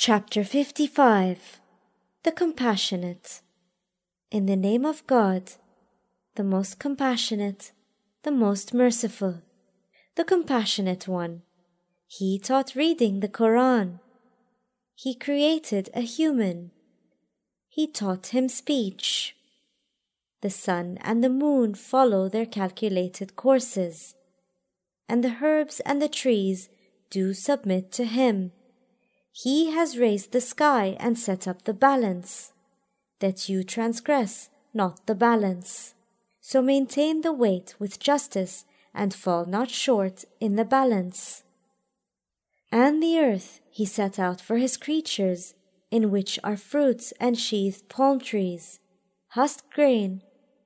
Chapter 55 The Compassionate In the name of God, the most compassionate, the most merciful, the compassionate one, he taught reading the Koran. He created a human. He taught him speech. The sun and the moon follow their calculated courses, and the herbs and the trees do submit to him he has raised the sky and set up the balance, that you transgress not the balance. So maintain the weight with justice and fall not short in the balance. And the earth he set out for his creatures, in which are fruits and sheathed palm trees, husked grain,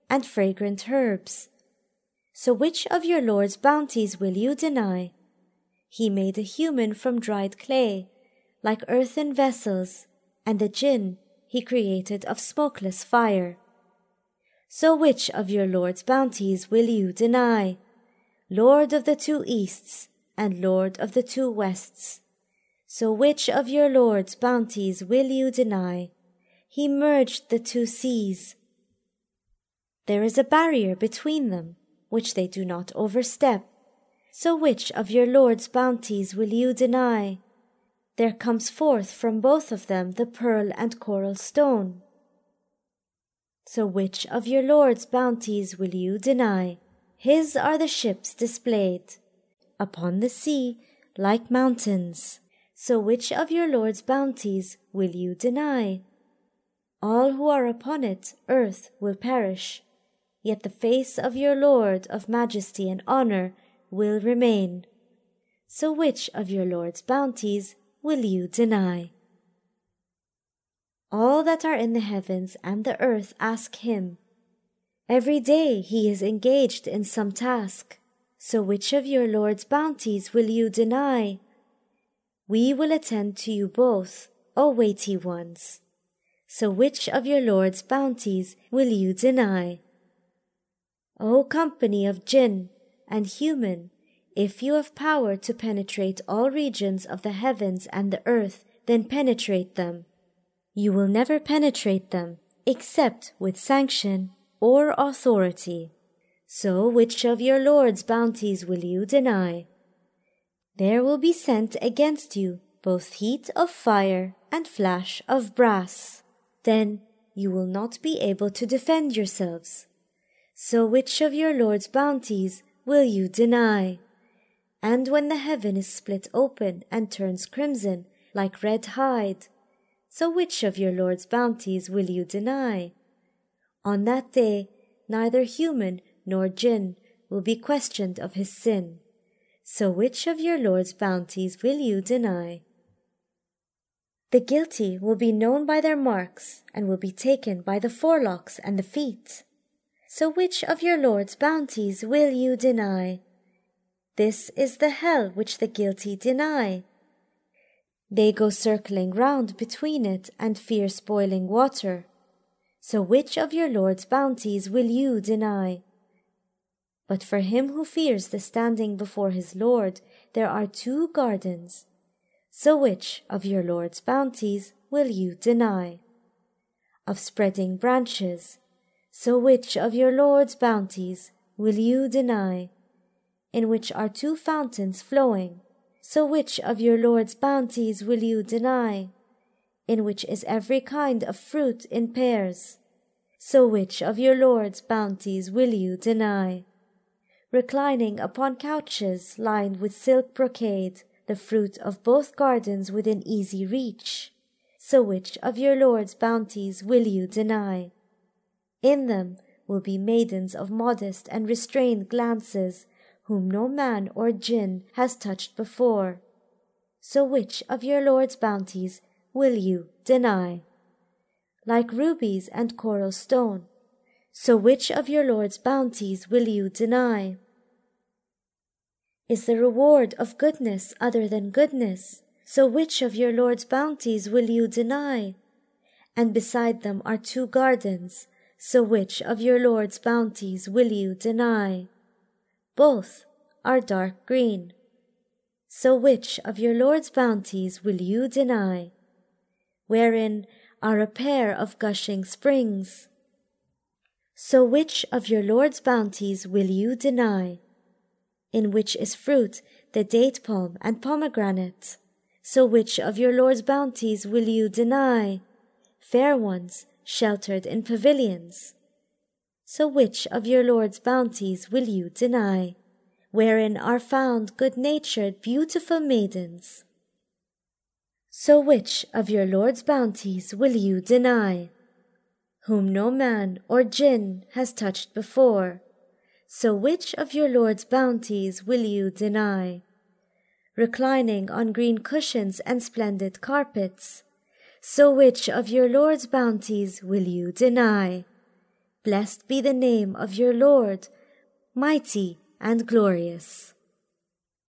and fragrant herbs. So which of your Lord's bounties will you deny? He made a human from dried clay like earthen vessels, and the jinn he created of smokeless fire. So which of your Lord's bounties will you deny? Lord of the two easts, and Lord of the two wests. So which of your Lord's bounties will you deny? He merged the two seas. There is a barrier between them, which they do not overstep. So which of your Lord's bounties will you deny? There comes forth from both of them the pearl and coral stone. So which of your Lord's bounties will you deny? His are the ships displayed upon the sea like mountains. So which of your Lord's bounties will you deny? All who are upon it, earth, will perish, yet the face of your Lord of majesty and honor will remain. So which of your Lord's bounties will you deny? All that are in the heavens and the earth ask him. Every day he is engaged in some task. So which of your Lord's bounties will you deny? We will attend to you both, O weighty ones. So which of your Lord's bounties will you deny? O company of jinn and human, if you have power to penetrate all regions of the heavens and the earth, then penetrate them. You will never penetrate them except with sanction or authority. So which of your Lord's bounties will you deny? There will be sent against you both heat of fire and flash of brass. Then you will not be able to defend yourselves. So which of your Lord's bounties will you deny? And when the heaven is split open and turns crimson like red hide. So which of your Lord's bounties will you deny? On that day neither human nor jinn will be questioned of his sin. So which of your Lord's bounties will you deny? The guilty will be known by their marks and will be taken by the forelocks and the feet. So which of your Lord's bounties will you deny? This is the hell which the guilty deny. They go circling round between it and fierce boiling water. So which of your Lord's bounties will you deny? But for him who fears the standing before his Lord, there are two gardens. So which of your Lord's bounties will you deny? Of spreading branches, so which of your Lord's bounties will you deny? In which are two fountains flowing. So which of your Lord's bounties will you deny? In which is every kind of fruit in pairs. So which of your Lord's bounties will you deny? Reclining upon couches lined with silk brocade, the fruit of both gardens within easy reach. So which of your Lord's bounties will you deny? In them will be maidens of modest and restrained glances whom no man or jinn has touched before. So which of your Lord's bounties will you deny? Like rubies and coral stone, so which of your Lord's bounties will you deny? Is the reward of goodness other than goodness? So which of your Lord's bounties will you deny? And beside them are two gardens, so which of your Lord's bounties will you deny? Both are dark green. So which of your Lord's bounties will you deny? wherein are a pair of gushing springs. So which of your Lord's bounties will you deny? In which is fruit the date palm and pomegranate? So which of your Lord's bounties will you deny? Fair ones, sheltered in pavilions. So which of your Lord's bounties will you deny? Wherein are found good natured, beautiful maidens. So which of your Lord's bounties will you deny? Whom no man or jinn has touched before. So which of your Lord's bounties will you deny? Reclining on green cushions and splendid carpets. So which of your Lord's bounties will you deny? Blessed be the name of your Lord, mighty and glorious.